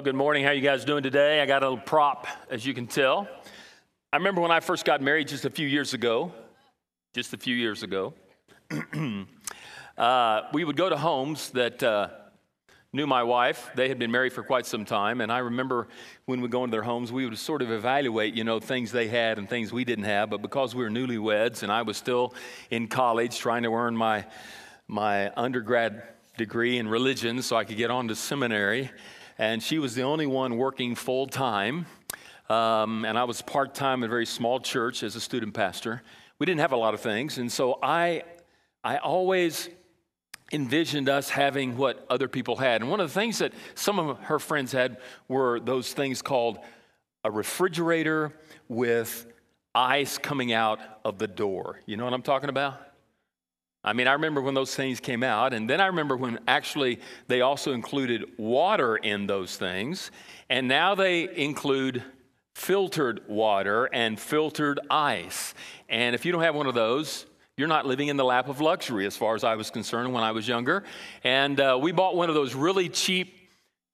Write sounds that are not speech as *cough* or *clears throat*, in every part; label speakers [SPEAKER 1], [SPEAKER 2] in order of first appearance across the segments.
[SPEAKER 1] Well, good morning. How you guys doing today? I got a little prop, as you can tell. I remember when I first got married just a few years ago. Just a few years ago, *clears throat* uh, we would go to homes that uh, knew my wife. They had been married for quite some time, and I remember when we'd go into their homes, we would sort of evaluate, you know, things they had and things we didn't have. But because we were newlyweds, and I was still in college trying to earn my my undergrad degree in religion, so I could get on to seminary and she was the only one working full time. Um, and I was part time in a very small church as a student pastor. We didn't have a lot of things, and so I, I always envisioned us having what other people had. And one of the things that some of her friends had were those things called a refrigerator with ice coming out of the door. You know what I'm talking about? I mean, I remember when those things came out, and then I remember when actually they also included water in those things, and now they include filtered water and filtered ice. And if you don't have one of those, you're not living in the lap of luxury, as far as I was concerned when I was younger. And uh, we bought one of those really cheap,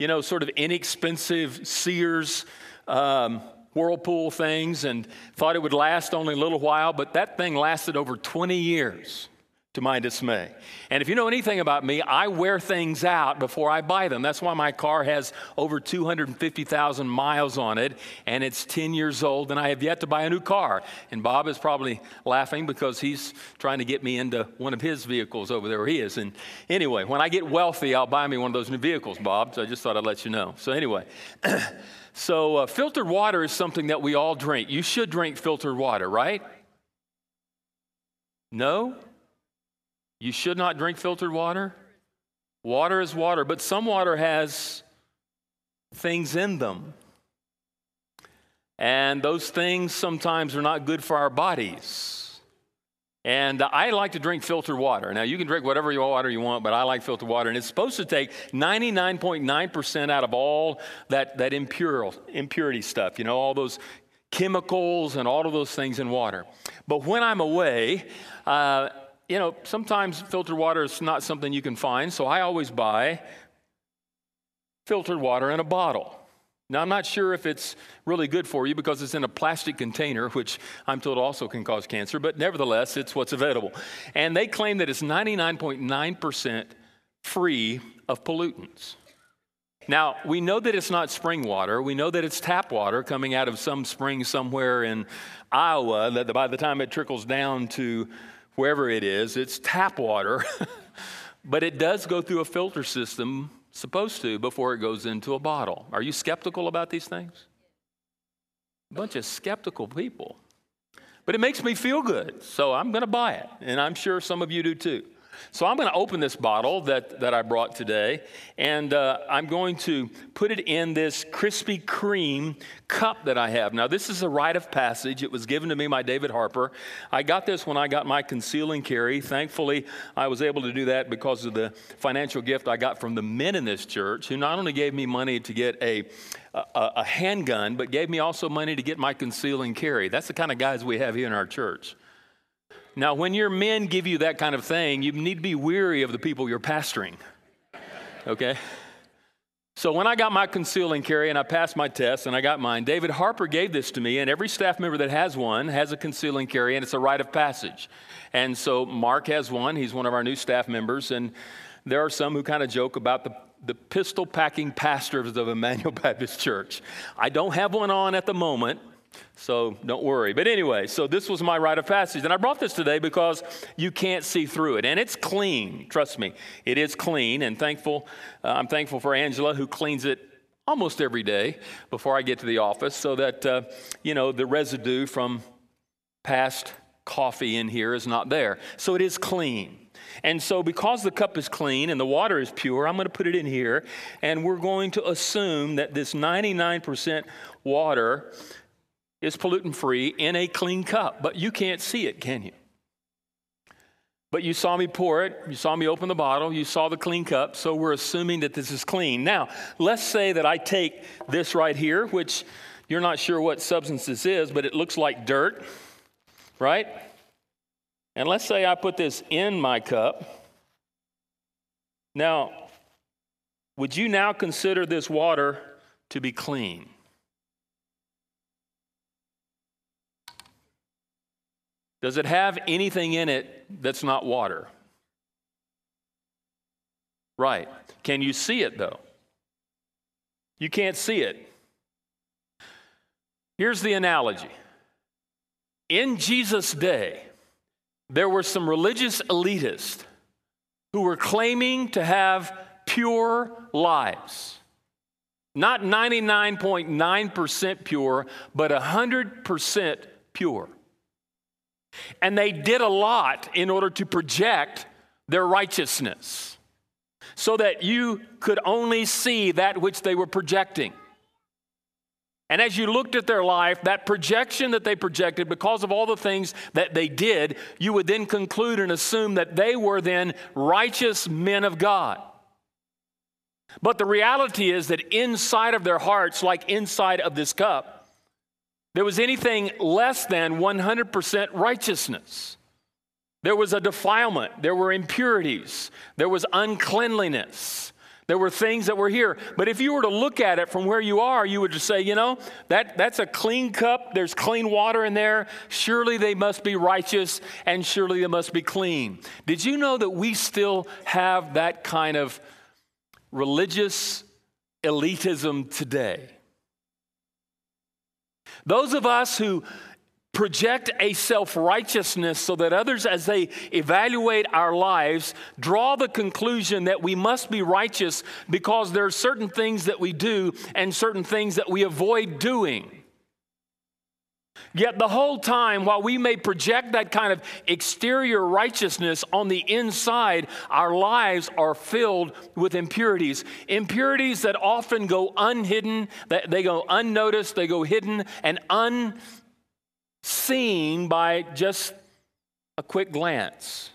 [SPEAKER 1] you know, sort of inexpensive Sears. Um, Whirlpool things and thought it would last only a little while, but that thing lasted over 20 years to my dismay. And if you know anything about me, I wear things out before I buy them. That's why my car has over 250,000 miles on it and it's 10 years old and I have yet to buy a new car. And Bob is probably laughing because he's trying to get me into one of his vehicles over there where he is. And anyway, when I get wealthy, I'll buy me one of those new vehicles, Bob. So I just thought I'd let you know. So anyway, *clears throat* so uh, filtered water is something that we all drink. You should drink filtered water, right? No? You should not drink filtered water. Water is water, but some water has things in them. And those things sometimes are not good for our bodies. And I like to drink filtered water. Now, you can drink whatever water you want, but I like filtered water. And it's supposed to take 99.9% out of all that, that impure, impurity stuff, you know, all those chemicals and all of those things in water. But when I'm away, uh, you know, sometimes filtered water is not something you can find, so I always buy filtered water in a bottle. Now, I'm not sure if it's really good for you because it's in a plastic container, which I'm told also can cause cancer, but nevertheless, it's what's available. And they claim that it's 99.9% free of pollutants. Now, we know that it's not spring water. We know that it's tap water coming out of some spring somewhere in Iowa, that by the time it trickles down to wherever it is, it's tap water, *laughs* but it does go through a filter system, supposed to, before it goes into a bottle. Are you skeptical about these things? A bunch of skeptical people. But it makes me feel good, so I'm going to buy it, and I'm sure some of you do too. So I'm going to open this bottle that, that I brought today, and uh, I'm going to put it in this Krispy Kreme cup that I have. Now, this is a rite of passage. It was given to me by David Harper. I got this when I got my conceal and carry. Thankfully, I was able to do that because of the financial gift I got from the men in this church, who not only gave me money to get a a, a handgun, but gave me also money to get my conceal and carry. That's the kind of guys we have here in our church. Now, when your men give you that kind of thing, you need to be weary of the people you're pastoring. Okay? So when I got my conceal and carry and I passed my test and I got mine, David Harper gave this to me, and every staff member that has one has a conceal and carry, and it's a rite of passage. And so Mark has one. He's one of our new staff members, and there are some who kind of joke about the the pistol packing pastors of Immanuel *laughs* Baptist Church. I don't have one on at the moment, so don't worry. But anyway, so this was my rite of passage. And I brought this today because you can't see through it. And it's clean. Trust me, it is clean. And thankful, uh, I'm thankful for Angela who cleans it almost every day before I get to the office so that, uh, you know, the residue from past coffee in here is not there. So it is clean. And so, because the cup is clean and the water is pure, I'm going to put it in here, and we're going to assume that this 99% water is pollutant free in a clean cup, but you can't see it, can you? But you saw me pour it, you saw me open the bottle, you saw the clean cup, so we're assuming that this is clean. Now, let's say that I take this right here, which you're not sure what substance this is, but it looks like dirt, right? And let's say I put this in my cup. Now, would you now consider this water to be clean. Does it have anything in it that's not water? Right. Can you see it though? You can't see it. Here's the analogy. In Jesus' day, there were some religious elitists who were claiming to have pure lives. Not 99.9% pure, but 100% pure. And they did a lot in order to project their righteousness so that you could only see that which they were projecting. And as you looked at their life, that projection that they projected, because of all the things that they did, you would then conclude and assume that they were then righteous men of God. But the reality is that inside of their hearts, like inside of this cup, there was anything less than 100% righteousness. There was a defilement, there were impurities, there was uncleanliness. There were things that were here. But if you were to look at it from where you are, you would just say, you know, that, that's a clean cup. There's clean water in there. Surely they must be righteous and surely they must be clean. Did you know that we still have that kind of religious elitism today? Those of us who project a self righteousness so that others, as they evaluate our lives, draw the conclusion that we must be righteous because there are certain things that we do and certain things that we avoid doing. Yet the whole time, while we may project that kind of exterior righteousness on the inside, our lives are filled with impurities. Impurities that often go unhidden, that they go unnoticed, they go hidden and unseen by just a quick glance.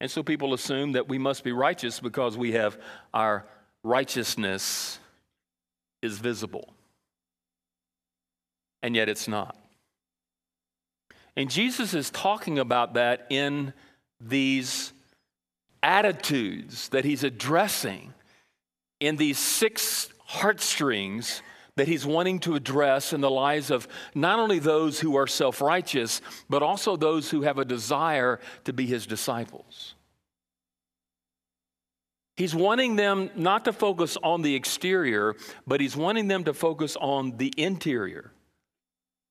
[SPEAKER 1] And so people assume that we must be righteous because we have our righteousness is visible. And yet it's not. And Jesus is talking about that in these attitudes that he's addressing in these six heartstrings that he's wanting to address in the lives of not only those who are self righteous, but also those who have a desire to be his disciples. He's wanting them not to focus on the exterior, but he's wanting them to focus on the interior.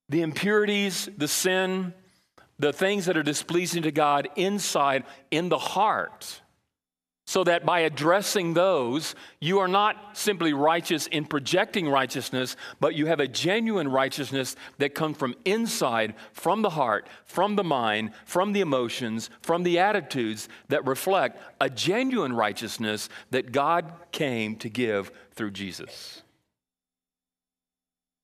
[SPEAKER 1] The impurities, the sin, the things that are displeasing to God inside, in the heart so that by addressing those, you are not simply righteous in projecting righteousness, but you have a genuine righteousness that comes from inside, from the heart, from the mind, from the emotions, from the attitudes that reflect a genuine righteousness that God came to give through Jesus.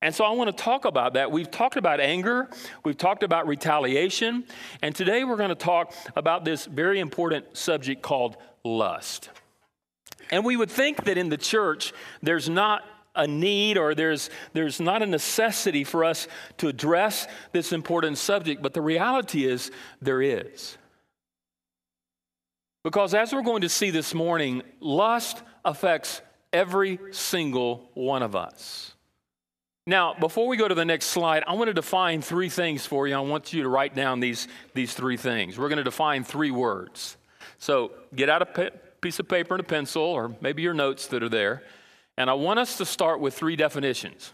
[SPEAKER 1] And so I want to talk about that. We've talked about anger, we've talked about retaliation, and today we're going to talk about this very important subject called lust. And we would think that in the church, there's not a need or there's, there's not a necessity for us to address this important subject, but the reality is there is. Because as we're going to see this morning, lust affects every single one of us. Now, before we go to the next slide, I want to define three things for you. I want you to write down these, these three things. We're going to define three words. So get out a piece of paper and a pencil, or maybe your notes that are there. And I want us to start with three definitions.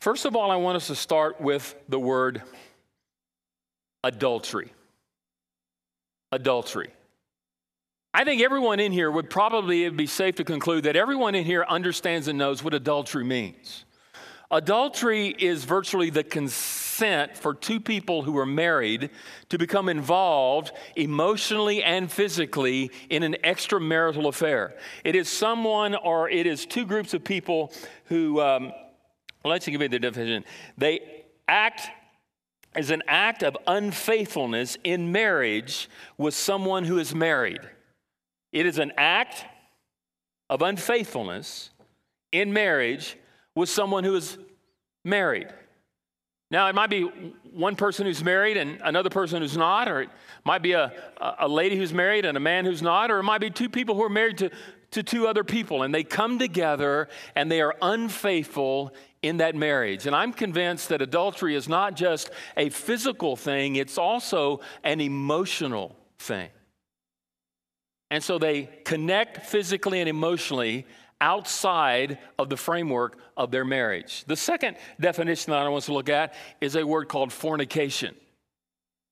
[SPEAKER 1] First of all, I want us to start with the word adultery. Adultery. I think everyone in here would probably, be safe to conclude that everyone in here understands and knows what adultery means. Adultery is virtually the consent for two people who are married to become involved emotionally and physically in an extramarital affair. It is someone or it is two groups of people who, um, let's give you the definition. They act as an act of unfaithfulness in marriage with someone who is married. It is an act of unfaithfulness in marriage with someone who is married. Now, it might be one person who's married and another person who's not, or it might be a, a lady who's married and a man who's not, or it might be two people who are married to, to two other people, and they come together and they are unfaithful in that marriage. And I'm convinced that adultery is not just a physical thing, it's also an emotional thing. And so they connect physically and emotionally outside of the framework of their marriage. The second definition that I want to look at is a word called fornication.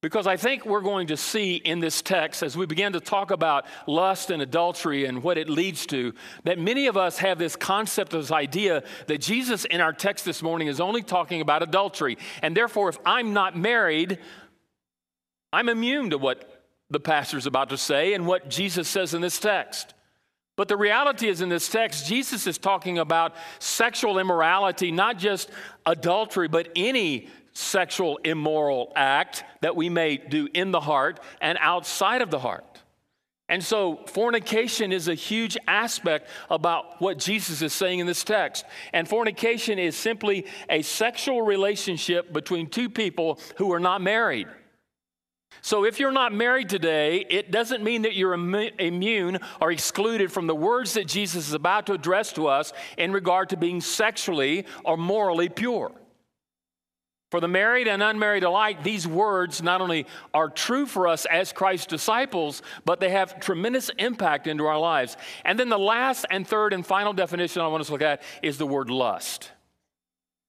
[SPEAKER 1] Because I think we're going to see in this text, as we begin to talk about lust and adultery and what it leads to, that many of us have this concept, this idea that Jesus in our text this morning is only talking about adultery. And therefore, if I'm not married, I'm immune to what the pastor's about to say and what Jesus says in this text. But the reality is, in this text, Jesus is talking about sexual immorality, not just adultery, but any sexual immoral act that we may do in the heart and outside of the heart. And so, fornication is a huge aspect about what Jesus is saying in this text. And fornication is simply a sexual relationship between two people who are not married. So, if you're not married today, it doesn't mean that you're immune or excluded from the words that Jesus is about to address to us in regard to being sexually or morally pure. For the married and unmarried alike, these words not only are true for us as Christ's disciples, but they have tremendous impact into our lives. And then the last and third and final definition I want us to look at is the word lust.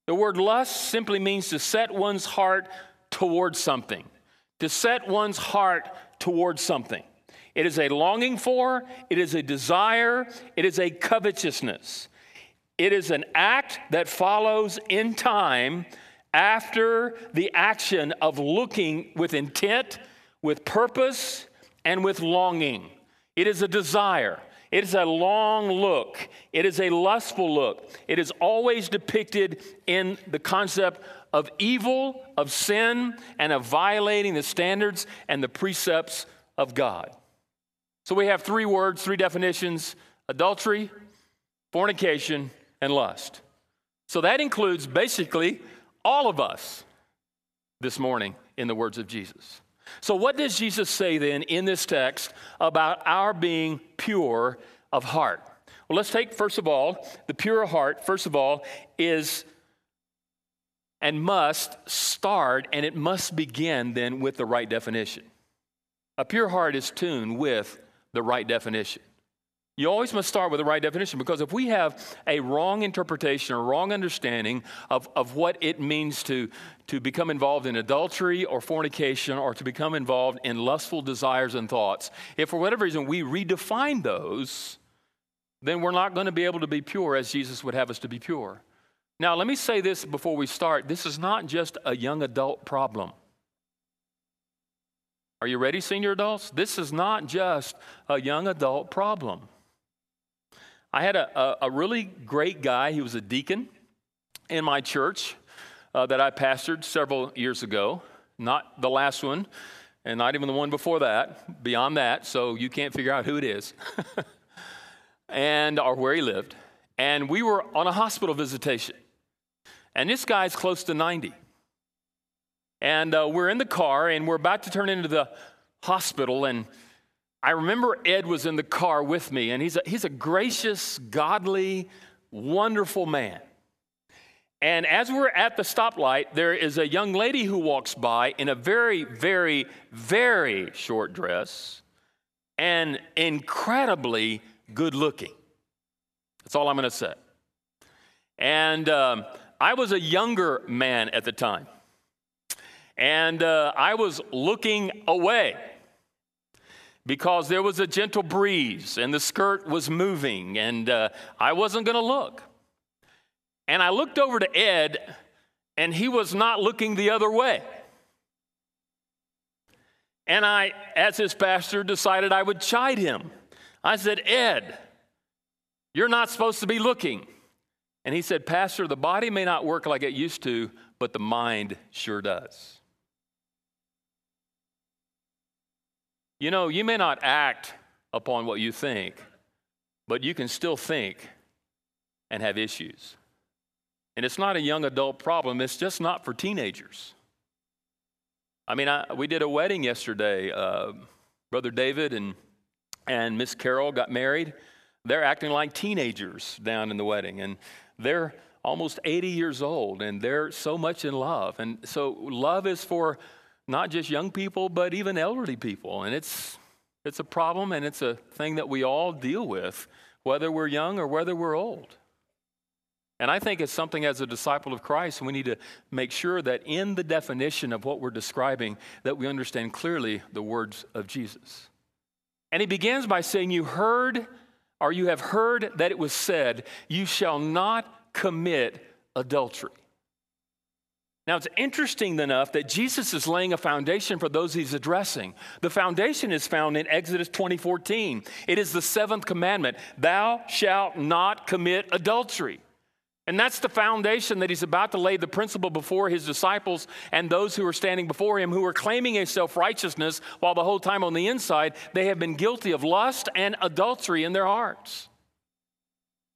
[SPEAKER 1] The word lust simply means to set one's heart towards something to set one's heart towards something. It is a longing for, it is a desire, it is a covetousness. It is an act that follows in time after the action of looking with intent, with purpose, and with longing. It is a desire. It is a long look. It is a lustful look. It is always depicted in the concept of evil, of sin, and of violating the standards and the precepts of God. So we have three words, three definitions adultery, fornication, and lust. So that includes basically all of us this morning in the words of Jesus. So, what does Jesus say then in this text about our being pure of heart? Well, let's take first of all, the pure heart, first of all, is and must start and it must begin then with the right definition. A pure heart is tuned with the right definition. You always must start with the right definition because if we have a wrong interpretation or wrong understanding of, of what it means to, to become involved in adultery or fornication or to become involved in lustful desires and thoughts, if for whatever reason we redefine those, then we're not going to be able to be pure as Jesus would have us to be pure. Now, let me say this before we start. This is not just a young adult problem. Are you ready, senior adults? This is not just a young adult problem. I had a, a, a really great guy. He was a deacon in my church uh, that I pastored several years ago. Not the last one, and not even the one before that, beyond that, so you can't figure out who it is *laughs* and or where he lived. And we were on a hospital visitation. And this guy's close to 90. And uh, we're in the car and we're about to turn into the hospital. And I remember Ed was in the car with me, and he's a, he's a gracious, godly, wonderful man. And as we're at the stoplight, there is a young lady who walks by in a very, very, very short dress and incredibly good looking. That's all I'm going to say. And um, I was a younger man at the time, and uh, I was looking away because there was a gentle breeze and the skirt was moving, and uh, I wasn't going to look. And I looked over to Ed, and he was not looking the other way. And I, as his pastor, decided I would chide him. I said, Ed, you're not supposed to be looking. And he said, Pastor, the body may not work like it used to, but the mind sure does. You know, you may not act upon what you think, but you can still think and have issues. And it's not a young adult problem, it's just not for teenagers. I mean, I, we did a wedding yesterday. Uh, Brother David and, and Miss Carol got married. They're acting like teenagers down in the wedding, and they're almost 80 years old, and they're so much in love. And so, love is for not just young people, but even elderly people. And it's, it's a problem, and it's a thing that we all deal with, whether we're young or whether we're old. And I think it's something as a disciple of Christ, we need to make sure that in the definition of what we're describing, that we understand clearly the words of Jesus. And he begins by saying, You heard, or you have heard that it was said, You shall not commit adultery. Now, it's interesting enough that Jesus is laying a foundation for those he's addressing. The foundation is found in Exodus 20:14. It is the seventh commandment, thou shalt not commit adultery. And that's the foundation that he's about to lay the principle before his disciples and those who are standing before him who are claiming a self righteousness while the whole time on the inside they have been guilty of lust and adultery in their hearts.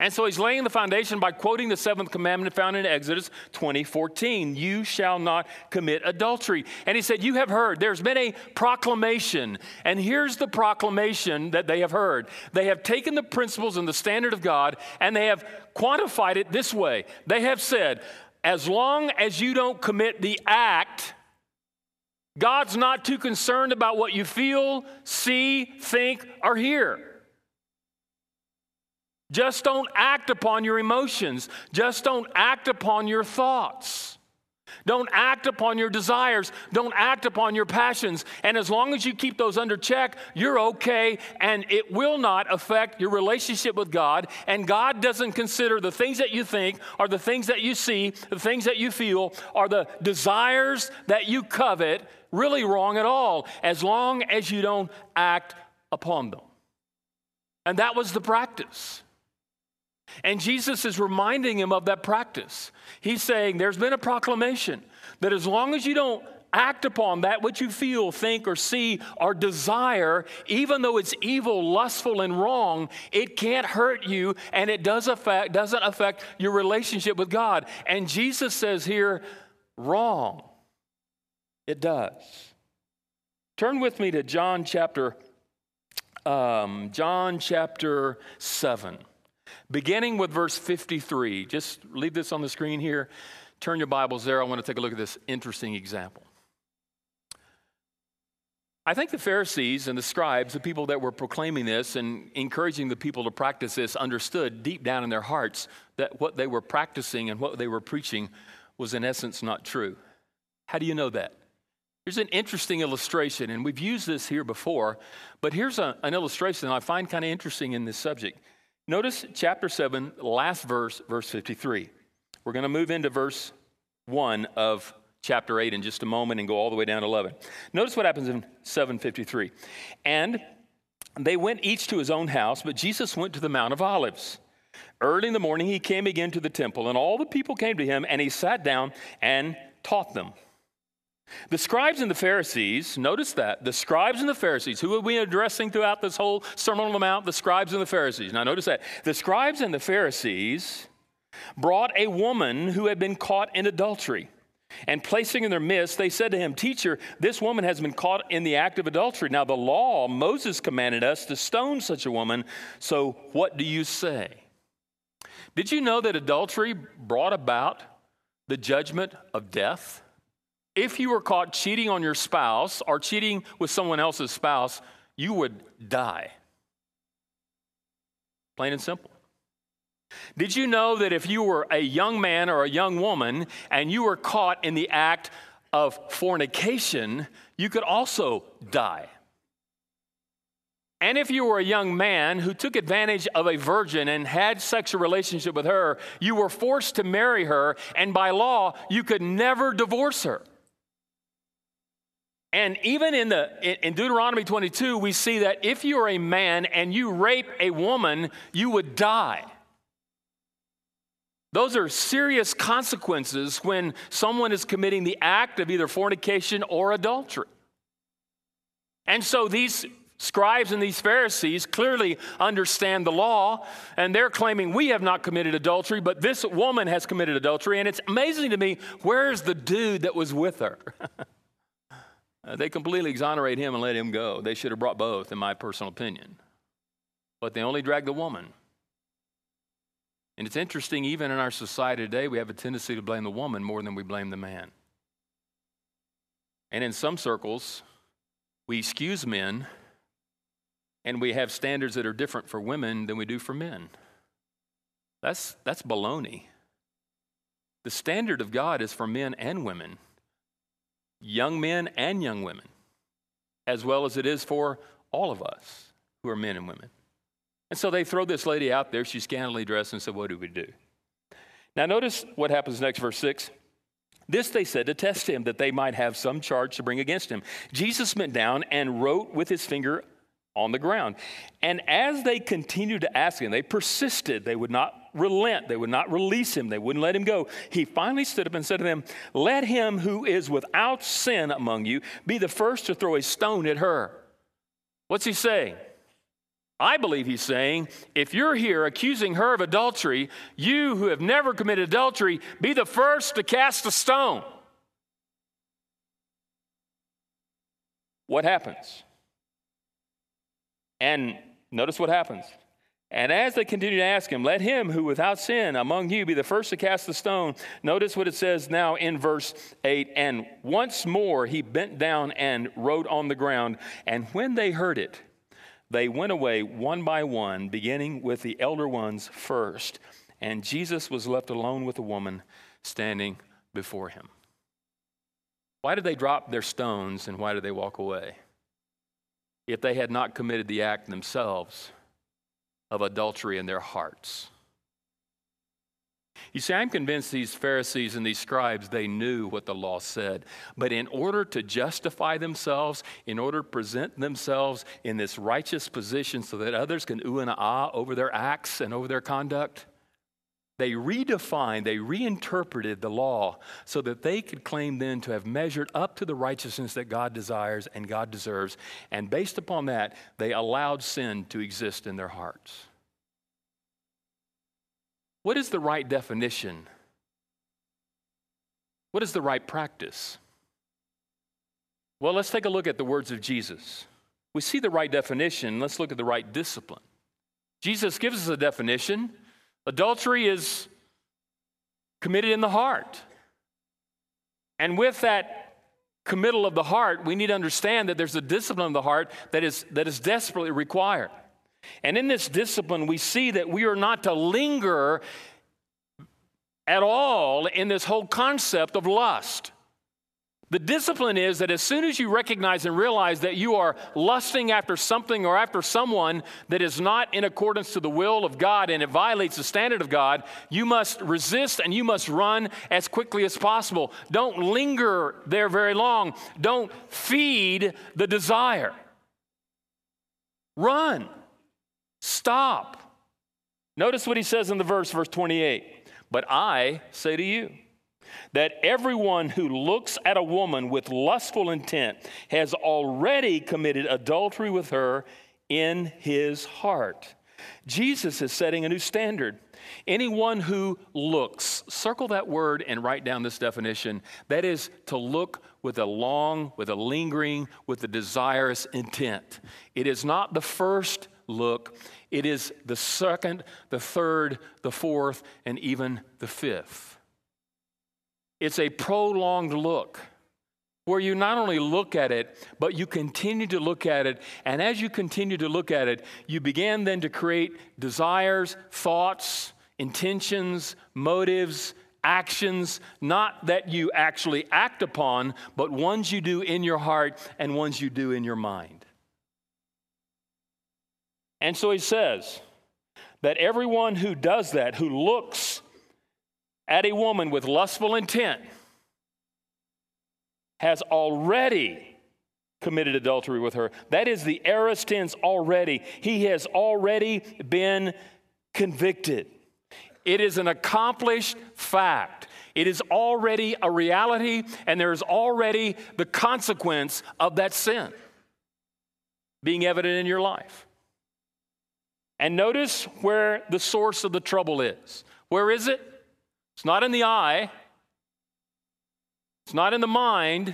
[SPEAKER 1] And so he's laying the foundation by quoting the seventh commandment found in Exodus 20:14, "You shall not commit adultery." And he said, "You have heard there's been a proclamation, and here's the proclamation that they have heard. They have taken the principles and the standard of God and they have quantified it this way. They have said, as long as you don't commit the act, God's not too concerned about what you feel, see, think, or hear." Just don't act upon your emotions. Just don't act upon your thoughts. Don't act upon your desires. Don't act upon your passions. And as long as you keep those under check, you're okay, and it will not affect your relationship with God. And God doesn't consider the things that you think, or the things that you see, the things that you feel, or the desires that you covet really wrong at all, as long as you don't act upon them. And that was the practice. And Jesus is reminding him of that practice. He's saying there's been a proclamation that as long as you don't act upon that which you feel, think, or see, or desire, even though it's evil, lustful, and wrong, it can't hurt you and it does affect, doesn't affect your relationship with God. And Jesus says here, wrong. It does. Turn with me to John chapter um, John chapter 7 beginning with verse 53. Just leave this on the screen here. Turn your Bibles there. I want to take a look at this interesting example. I think the Pharisees and the scribes, the people that were proclaiming this and encouraging the people to practice this, understood deep down in their hearts that what they were practicing and what they were preaching was, in essence, not true. How do you know that? Here's an interesting illustration, and we've used this here before, but here's a, an illustration I find kind of interesting in this subject. Notice chapter 7, last verse, verse 53. We're going to move into verse 1 of chapter 8 in just a moment and go all the way down to 11. Notice what happens in 753. And they went each to his own house, but Jesus went to the Mount of Olives. Early in the morning, he came again to the temple, and all the people came to him, and he sat down and taught them. The scribes and the Pharisees, notice that, the scribes and the Pharisees, who are we addressing throughout this whole Sermon on the Mount? The scribes and the Pharisees. Now, notice that. The scribes and the Pharisees brought a woman who had been caught in adultery. And placing in their midst, they said to him, Teacher, this woman has been caught in the act of adultery. Now, the law, Moses commanded us to stone such a woman. So, what do you say? Did you know that adultery brought about the judgment of death? If you were caught cheating on your spouse or cheating with someone else's spouse, you would die. Plain and simple. Did you know that if you were a young man or a young woman and you were caught in the act of fornication, you could also die? And if you were a young man who took advantage of a virgin and had sexual relationship with her, you were forced to marry her, and by law, you could never divorce her. And even in, the, in Deuteronomy 22, we see that if you are a man and you rape a woman, you would die. Those are serious consequences when someone is committing the act of either fornication or adultery. And so these scribes and these Pharisees clearly understand the law, and they're claiming we have not committed adultery, but this woman has committed adultery. And it's amazing to me where's the dude that was with her? *laughs* Uh, they completely exonerate him and let him go. They should have brought both, in my personal opinion. But they only dragged the woman. And it's interesting, even in our society today, we have a tendency to blame the woman more than we blame the man. And in some circles, we excuse men and we have standards that are different for women than we do for men. That's, that's baloney. The standard of God is for men and women, young men and young women, as well as it is for all of us who are men and women. And so they throw this lady out there. She's scantily dressed and said, What do we do? Now, notice what happens next, verse 6. This they said to test him, that they might have some charge to bring against him. Jesus bent down and wrote with his finger on the ground. And as they continued to ask him, they persisted. They would not relent. They would not release him. They wouldn't let him go. He finally stood up and said to them, Let him who is without sin among you be the first to throw a stone at her. What's he saying? I believe he's saying, if you're here accusing her of adultery, you who have never committed adultery, be the first to cast a stone. What happens? And notice what happens. And as they continue to ask him, let him who without sin among you be the first to cast the stone. Notice what it says now in verse 8. And once more he bent down and wrote on the ground. And when they heard it, they went away one by one, beginning with the elder ones first, and Jesus was left alone with the woman standing before him. Why did they drop their stones and why did they walk away? If they had not committed the act themselves of adultery in their hearts. You see, I'm convinced these Pharisees and these scribes, they knew what the law said. But in order to justify themselves, in order to present themselves in this righteous position so that others can ooh and ah over their acts and over their conduct, they redefined, they reinterpreted the law so that they could claim then to have measured up to the righteousness that God desires and God deserves. And based upon that, they allowed sin to exist in their hearts. What is the right definition? What is the right practice? Well, let's take a look at the words of Jesus. We see the right definition. Let's look at the right discipline. Jesus gives us a definition adultery is committed in the heart. And with that committal of the heart, we need to understand that there's a discipline of the heart that is, that is desperately required. And in this discipline, we see that we are not to linger at all in this whole concept of lust. The discipline is that as soon as you recognize and realize that you are lusting after something or after someone that is not in accordance to the will of God and it violates the standard of God, you must resist and you must run as quickly as possible. Don't linger there very long. Don't feed the desire. Run. Stop. Notice what he says in the verse, verse 28. But I say to you that everyone who looks at a woman with lustful intent has already committed adultery with her in his heart. Jesus is setting a new standard. Anyone who looks, circle that word and write down this definition. That is to look with a long, with a lingering, with a desirous intent. It is not the first look, it is the second, the third, the fourth, and even the fifth. It's a prolonged look where you not only look at it, but you continue to look at it. And as you continue to look at it, you begin then to create desires, thoughts, intentions, motives, actions, not that you actually act upon, but ones you do in your heart and ones you do in your mind. And so he says that everyone who does that, who looks at a woman with lustful intent, has already committed adultery with her. That is the aorist tense already. He has already been convicted. It is an accomplished fact. It is already a reality, and there is already the consequence of that sin. being evident in your life. And notice where the source of the trouble is. Where is it? It's not in the eye, it's not in the mind,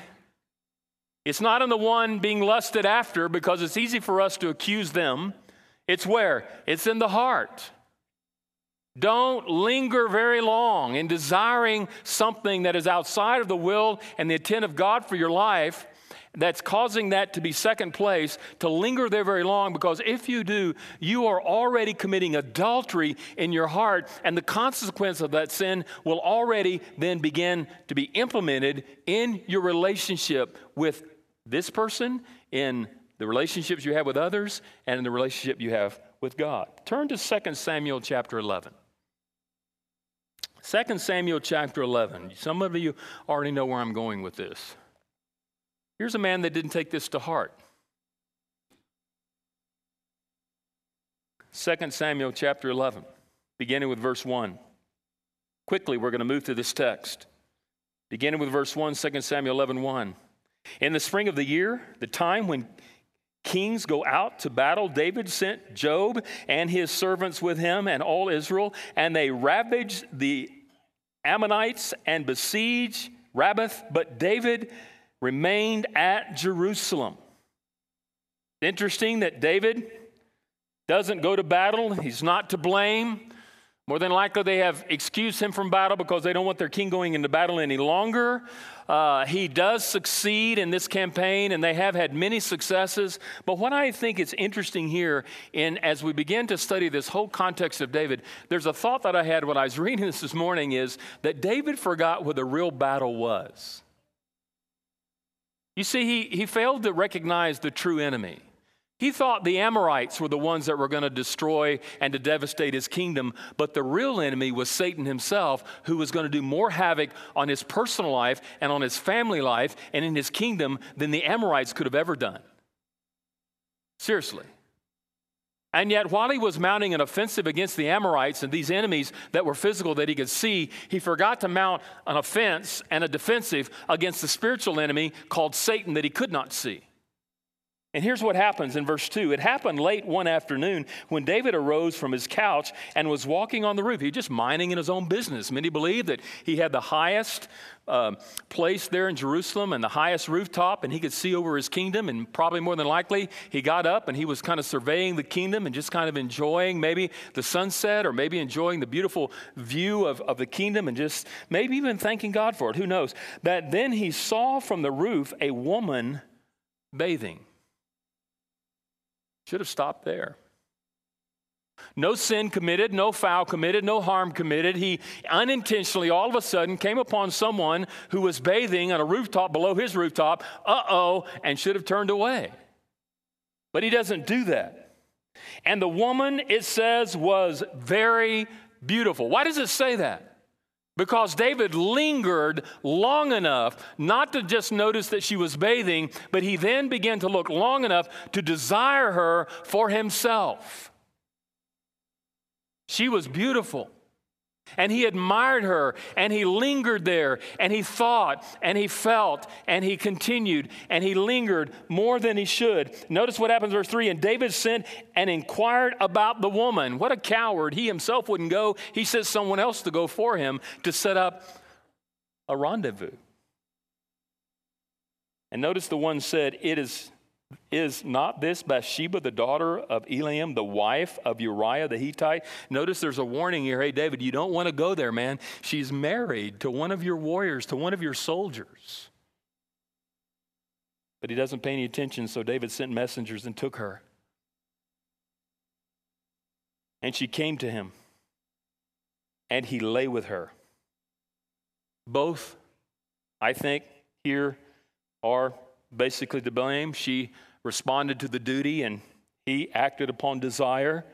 [SPEAKER 1] it's not in the one being lusted after because it's easy for us to accuse them. It's where? It's in the heart. Don't linger very long in desiring something that is outside of the will and the intent of God for your life that's causing that to be second place, to linger there very long, because if you do, you are already committing adultery in your heart, and the consequence of that sin will already then begin to be implemented in your relationship with this person, in the relationships you have with others, and in the relationship you have with God. Turn to 2 Samuel chapter 11. 2 Samuel chapter 11. Some of you already know where I'm going with this. Here's a man that didn't take this to heart. 2 Samuel chapter 11, beginning with verse 1. Quickly, we're going to move through this text. Beginning with verse 1, 2 Samuel 11, 1. In the spring of the year, the time when kings go out to battle, David sent Joab and his servants with him and all Israel, and they ravaged the Ammonites and besieged Rabbath. but David remained at Jerusalem. Interesting that David doesn't go to battle, he's not to blame. More than likely, they have excused him from battle because they don't want their king going into battle any longer. Uh, he does succeed in this campaign, and they have had many successes. But what I think is interesting here, in as we begin to study this whole context of David, there's a thought that I had when I was *laughs* reading this this morning is that David forgot what the real battle was. You see, he, he failed to recognize the true enemy. He thought the Amorites were the ones that were going to destroy and to devastate his kingdom, but the real enemy was Satan himself, who was going to do more havoc on his personal life and on his family life and in his kingdom than the Amorites could have ever done. Seriously. And yet, while he was mounting an offensive against the Amorites and these enemies that were physical that he could see, he forgot to mount an offense and a defensive against the spiritual enemy called Satan that he could not see. And here's what happens in verse 2. It happened late one afternoon when David arose from his couch and was walking on the roof. He was just minding in his own business. Many believe that he had the highest uh, place there in Jerusalem and the highest rooftop, and he could see over his kingdom. And probably more than likely, he got up and he was kind of surveying the kingdom and just kind of enjoying maybe the sunset or maybe enjoying the beautiful view of, of the kingdom and just maybe even thanking God for it. Who knows? That then he saw from the roof a woman bathing. Should have stopped there. No sin committed, no foul committed, no harm committed. He unintentionally, all of a sudden, came upon someone who was bathing on a rooftop below his rooftop, uh oh, and should have turned away. But he doesn't do that. And the woman, it says, was very beautiful. Why does it say that? Because David lingered long enough not to just notice that she was bathing, but he then began to look long enough to desire her for himself. She was beautiful. And he admired her and he lingered there and he thought and he felt and he continued and he lingered more than he should. Notice what happens, verse 3 And David sent and inquired about the woman. What a coward. He himself wouldn't go. He says someone else to go for him to set up a rendezvous. And notice the one said, It is is not this Bathsheba, the daughter of Eliam, the wife of Uriah the Hittite? Notice there's a warning here. Hey, David, you don't want to go there, man. She's married to one of your warriors, to one of your soldiers. But he doesn't pay any attention, so David sent messengers and took her. And she came to him, and he lay with her. Both, I think, here are basically to blame. She responded to the duty and he acted upon desire.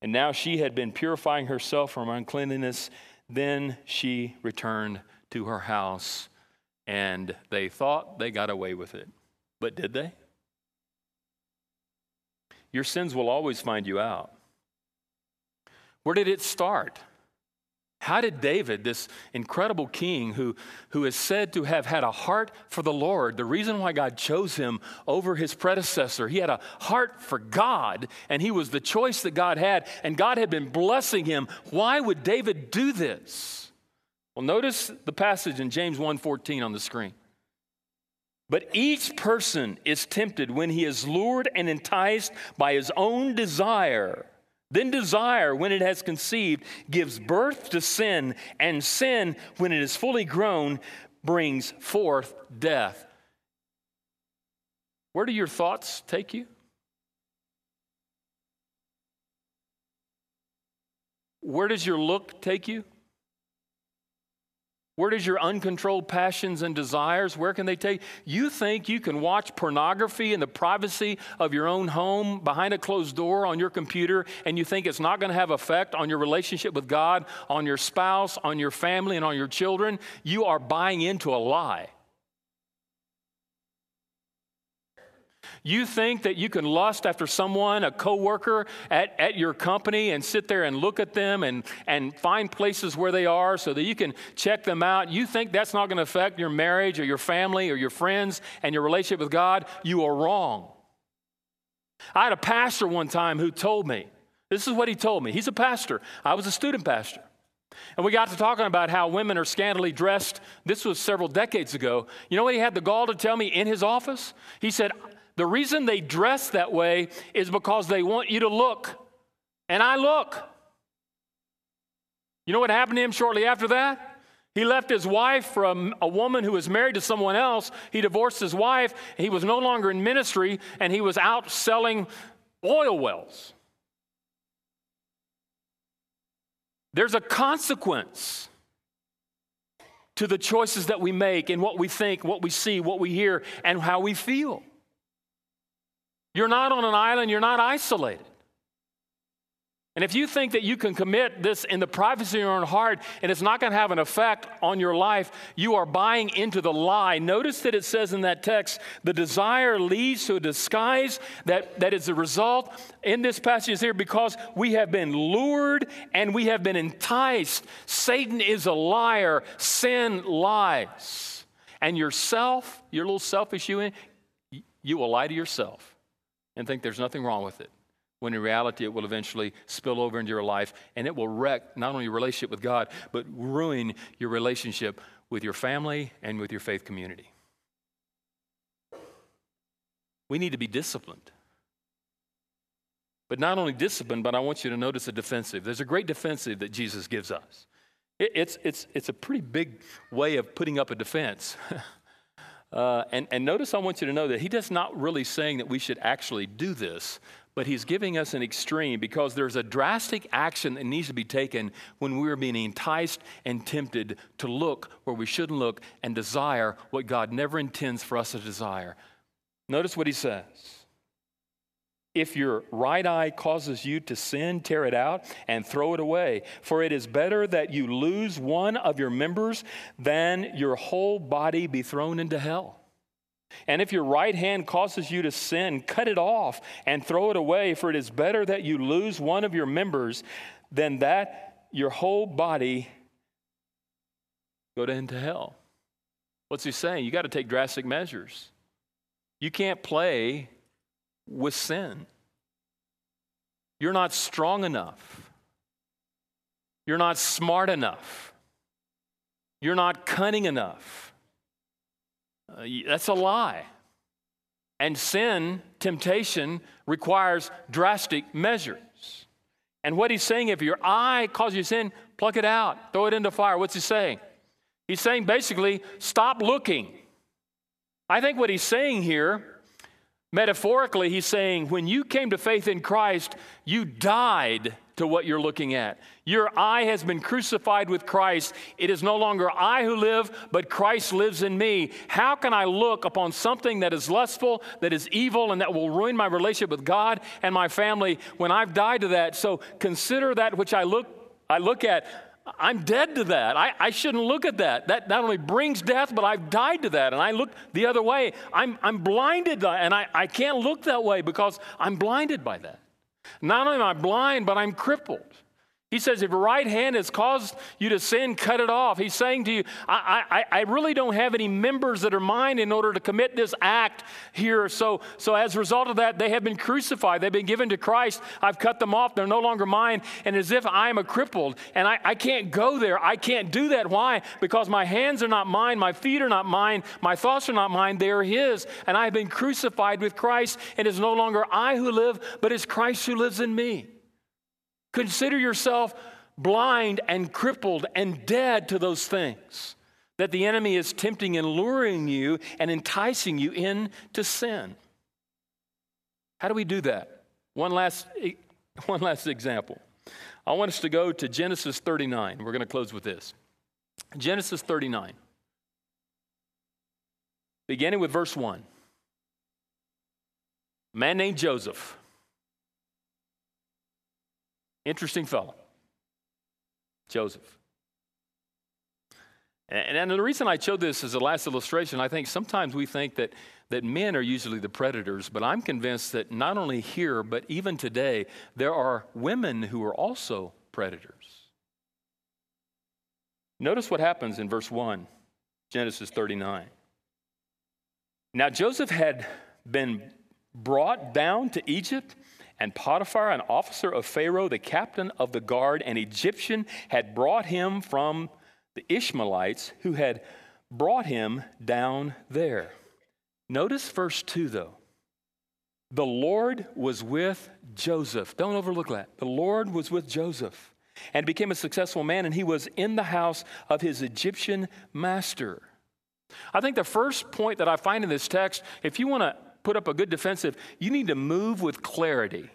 [SPEAKER 1] And now she had been purifying herself from uncleanness. Then she returned to her house and they thought they got away with it. But did they? Your sins will always find you out. Where did it start? How did David, this incredible king who, who is said to have had a heart for the Lord, the reason why God chose him over his predecessor, he had a heart for God and he was the choice that God had, and God had been blessing him. Why would David do this? Well, notice the passage in James 1:14 on the screen. But each person is tempted when he is lured and enticed by his own desire. Then desire, when it has conceived, gives birth to sin, and sin, when it is fully grown, brings forth death. Where do your thoughts take you? Where does your look take you? Where does your uncontrolled passions and desires, where can they take? You think you can watch pornography in the privacy of your own home behind a closed door on your computer and you think it's not going to have effect on your relationship with God, on your spouse, on your family and on your children? You are buying into a lie. You think that you can lust after someone, a coworker at, at your company, and sit there and look at them and, and find places where they are so that you can check them out. You think that's not going to affect your marriage or your family or your friends and your relationship with God. You are wrong. I had a pastor one time who told me, this is what he told me. He's a pastor. I was a student pastor. And we got to talking about how women are scantily dressed. This was several decades ago. You know what he had the gall to tell me in his office? He said, the reason they dress that way is because they want you to look. And I look. You know what happened to him shortly after that? He left his wife from a woman who was married to someone else. He divorced his wife. He was no longer in ministry and he was out selling oil wells. There's a consequence to the choices that we make and what we think, what we see, what we hear, and how we feel. You're not on an island, you're not isolated. And if you think that you can commit this in the privacy of your own heart and it's not going to have an effect on your life, you are buying into the lie. Notice that it says in that text, the desire leads to a disguise that, that is the result in this passage here because we have been lured and we have been enticed. Satan is a liar, sin lies. And yourself, your little selfish you, you will lie to yourself and think there's nothing wrong with it, when in reality it will eventually spill over into your life and it will wreck not only your relationship with God, but ruin your relationship with your family and with your faith community. We need to be disciplined. But not only disciplined, but I want you to notice a defensive. There's a great defensive that Jesus gives us. It, it's, it's, it's a pretty big way of putting up a defense. *laughs* Uh, and, and notice I want you to know that he does not really saying that we should actually do this, but he's giving us an extreme because there's a drastic action that needs to be taken when we're being enticed and tempted to look where we shouldn't look and desire what God never intends for us to desire. Notice what he says. If your right eye causes you to sin, tear it out and throw it away. For it is better that you lose one of your members than your whole body be thrown into hell. And if your right hand causes you to sin, cut it off and throw it away. For it is better that you lose one of your members than that your whole body go into hell. What's he saying? You got to take drastic measures. You can't play with sin. You're not strong enough. You're not smart enough. You're not cunning enough. Uh, that's a lie. And sin, temptation, requires drastic measures. And what he's saying, if your eye causes you sin, pluck it out, throw it into fire. What's he saying? He's saying basically, stop looking. I think what he's saying here Metaphorically, he's saying, when you came to faith in Christ, you died to what you're looking at. Your eye has been crucified with Christ. It is no longer I who live, but Christ lives in me. How can I look upon something that is lustful, that is evil, and that will ruin my relationship with God and my family when I've died to that? So consider that which I look, I look at I'm dead to that. I, I shouldn't look at that. That not only brings death, but I've died to that. And I look the other way. I'm, I'm blinded, and I, I can't look that way because I'm blinded by that. Not only am I blind, but I'm crippled. He says, if your right hand has caused you to sin, cut it off. He's saying to you, I, I, I really don't have any members that are mine in order to commit this act here. So, so as a result of that, they have been crucified. They've been given to Christ. I've cut them off. They're no longer mine. And as if I am a crippled and I, I can't go there. I can't do that. Why? Because my hands are not mine. My feet are not mine. My thoughts are not mine. They are His. And I have been crucified with Christ. And it's no longer I who live, but it's Christ who lives in me. Consider yourself blind and crippled and dead to those things that the enemy is tempting and luring you and enticing you into sin. How do we do that? One last, *laughs* one last example. I want us to go to Genesis 39. We're going to close with this. Genesis 39, beginning with verse 1. A man named Joseph Interesting fellow, Joseph. And, and the reason I showed this as the last illustration, I think sometimes we think that, that men are usually the predators, but I'm convinced that not only here, but even today, there are women who are also predators. Notice what happens in verse 1, Genesis 39. Now Joseph had been brought down to Egypt and Potiphar, an officer of Pharaoh, the captain of the guard, an Egyptian, had brought him from the Ishmaelites who had brought him down there. Notice verse 2, though. The Lord was with Joseph. Don't overlook that. The Lord was with Joseph and became a successful man, and he was in the house of his Egyptian master. I think the first point that I find in this text, if you want to put up a good defensive, you need to move with clarity.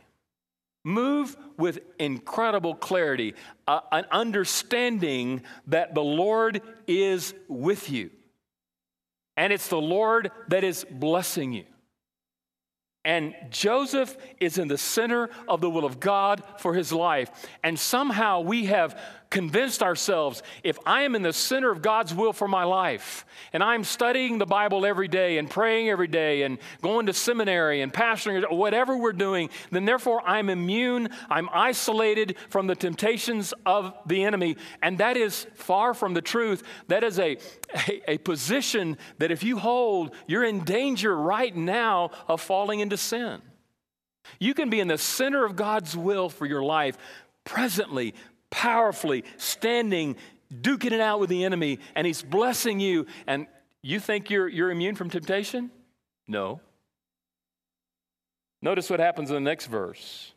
[SPEAKER 1] Move with incredible clarity, uh, an understanding that the Lord is with you. And it's the Lord that is blessing you. And Joseph is in the center of the will of God for his life. And somehow we have convinced ourselves if I am in the center of God's will for my life, and I'm studying the Bible every day and praying every day and going to seminary and pastoring, whatever we're doing, then therefore I'm immune, I'm isolated from the temptations of the enemy. And that is far from the truth. That is a, a, a position that if you hold, you're in danger right now of falling into sin. You can be in the center of God's will for your life presently, powerfully standing, duking it out with the enemy, and he's blessing you. And you think you're, you're immune from temptation? No. Notice what happens in the next verse.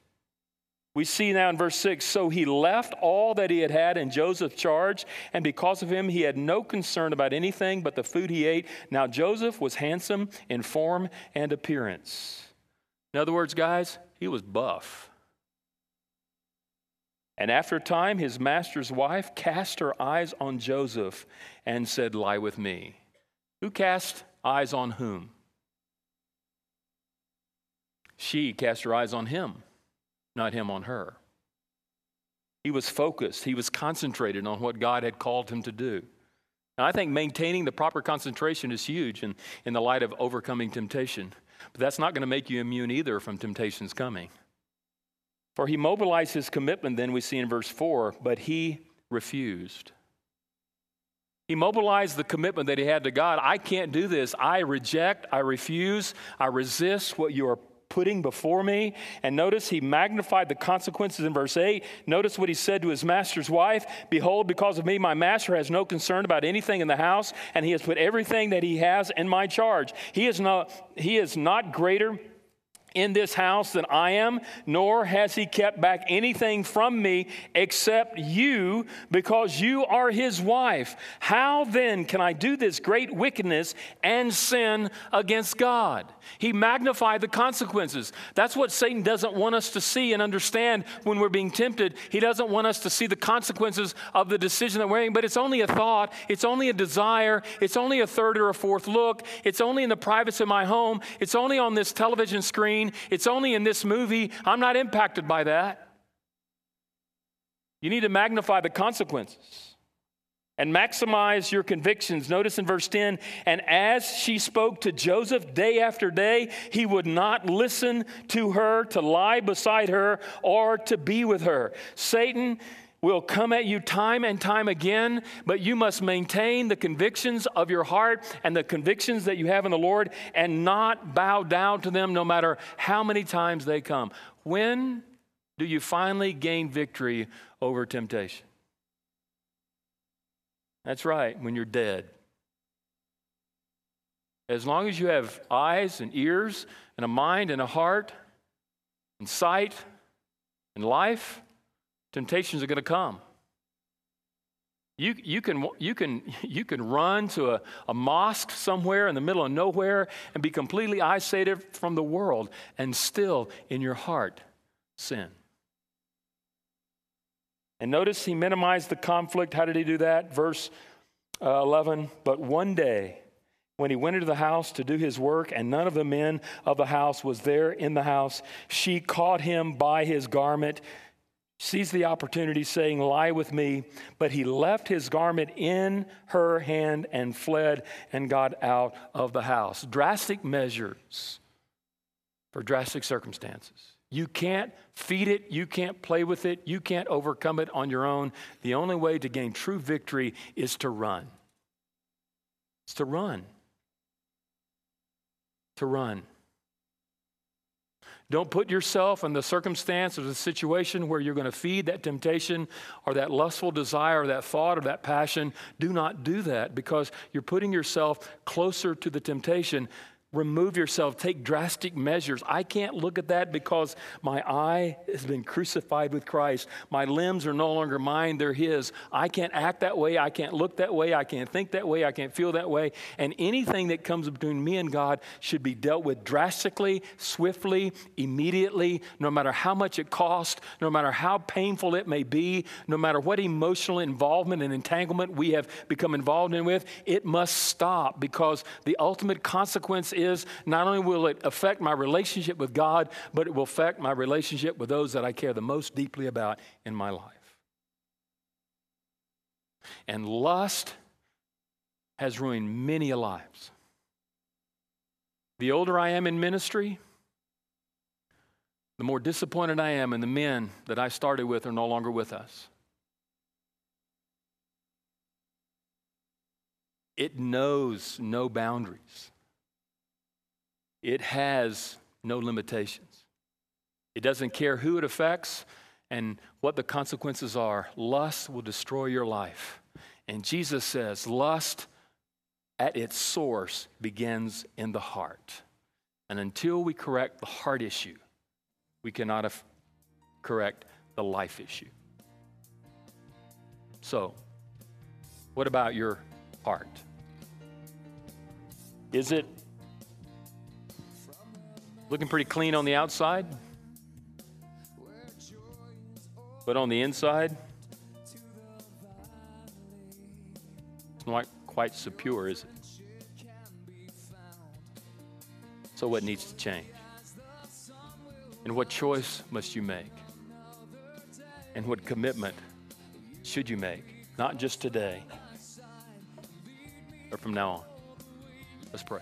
[SPEAKER 1] We see now in verse 6 so he left all that he had had in Joseph's charge, and because of him, he had no concern about anything but the food he ate. Now, Joseph was handsome in form and appearance. In other words, guys, he was buff. And after a time, his master's wife cast her eyes on Joseph and said, Lie with me. Who cast eyes on whom? She cast her eyes on him, not him on her. He was focused, he was concentrated on what God had called him to do. And I think maintaining the proper concentration is huge in, in the light of overcoming temptation. But that's not going to make you immune either from temptations coming. For he mobilized his commitment, then we see in verse 4, but he refused. He mobilized the commitment that he had to God. I can't do this. I reject, I refuse, I resist what you are putting before me. And notice he magnified the consequences in verse 8. Notice what he said to his master's wife Behold, because of me, my master has no concern about anything in the house, and he has put everything that he has in my charge. He is not, he is not greater in this house than I am, nor has he kept back anything from me except you, because you are his wife. How then can I do this great wickedness and sin against God? He magnified the consequences. That's what Satan doesn't want us to see and understand when we're being tempted. He doesn't want us to see the consequences of the decision that we're making, but it's only a thought, it's only a desire, it's only a third or a fourth look, it's only in the privacy of my home, it's only on this television screen screen. It's only in this movie. I'm not impacted by that. You need to magnify the consequences and maximize your convictions. Notice in verse 10 and as she spoke to Joseph day after day, he would not listen to her, to lie beside her, or to be with her. Satan will come at you time and time again, but you must maintain the convictions of your heart and the convictions that you have in the Lord and not bow down to them no matter how many times they come. When do you finally gain victory over temptation? That's right, when you're dead. As long as you have eyes and ears and a mind and a heart and sight and life, temptations are going to come. You, you, can, you, can, *laughs* you can run to a, a mosque somewhere in the middle of nowhere and be completely isolated from the world and still in your heart sin. And notice he minimized the conflict. How did he do that? Verse uh, 11 But one day, when he went into the house to do his work, and none of the men of the house was there in the house, she caught him by his garment sees the opportunity, saying, Lie with me. But he left his garment in her hand and fled and got out of the house. Drastic measures for drastic circumstances. You can't feed it, you can't play with it, you can't overcome it on your own. The only way to gain true victory is to run. It's to run. To run. Don't put yourself in the circumstance or the situation where you're going to feed that temptation or that lustful desire or that thought or that passion. Do not do that because you're putting yourself closer to the temptation remove yourself, take drastic measures. I can't look at that because my eye has been crucified with Christ. My limbs are no longer mine, they're His. I can't act that way. I can't look that way. I can't think that way. I can't feel that way. And anything that comes between me and God should be dealt with drastically, swiftly, immediately, no matter how much it costs, no matter how painful it may be, no matter what emotional involvement and entanglement we have become involved in with. It must stop because the ultimate consequence is not only will it affect my relationship with God, but it will affect my relationship with those that I care the most deeply about in my life. And lust has ruined many lives. The older I am in ministry, the more disappointed I am in the men that I started with are no longer with us. It knows no boundaries. It has no limitations. It doesn't care who it affects and what the consequences are. Lust will destroy your life. And Jesus says, lust at its source begins in the heart. And until we correct the heart issue, we cannot af- correct the life issue. So, what about your heart? Is it Looking pretty clean on the outside, but on the inside, it's not quite so pure, is it? So, what needs to change? And what choice must you make? And what commitment should you make? Not just today, or from now on. Let's pray.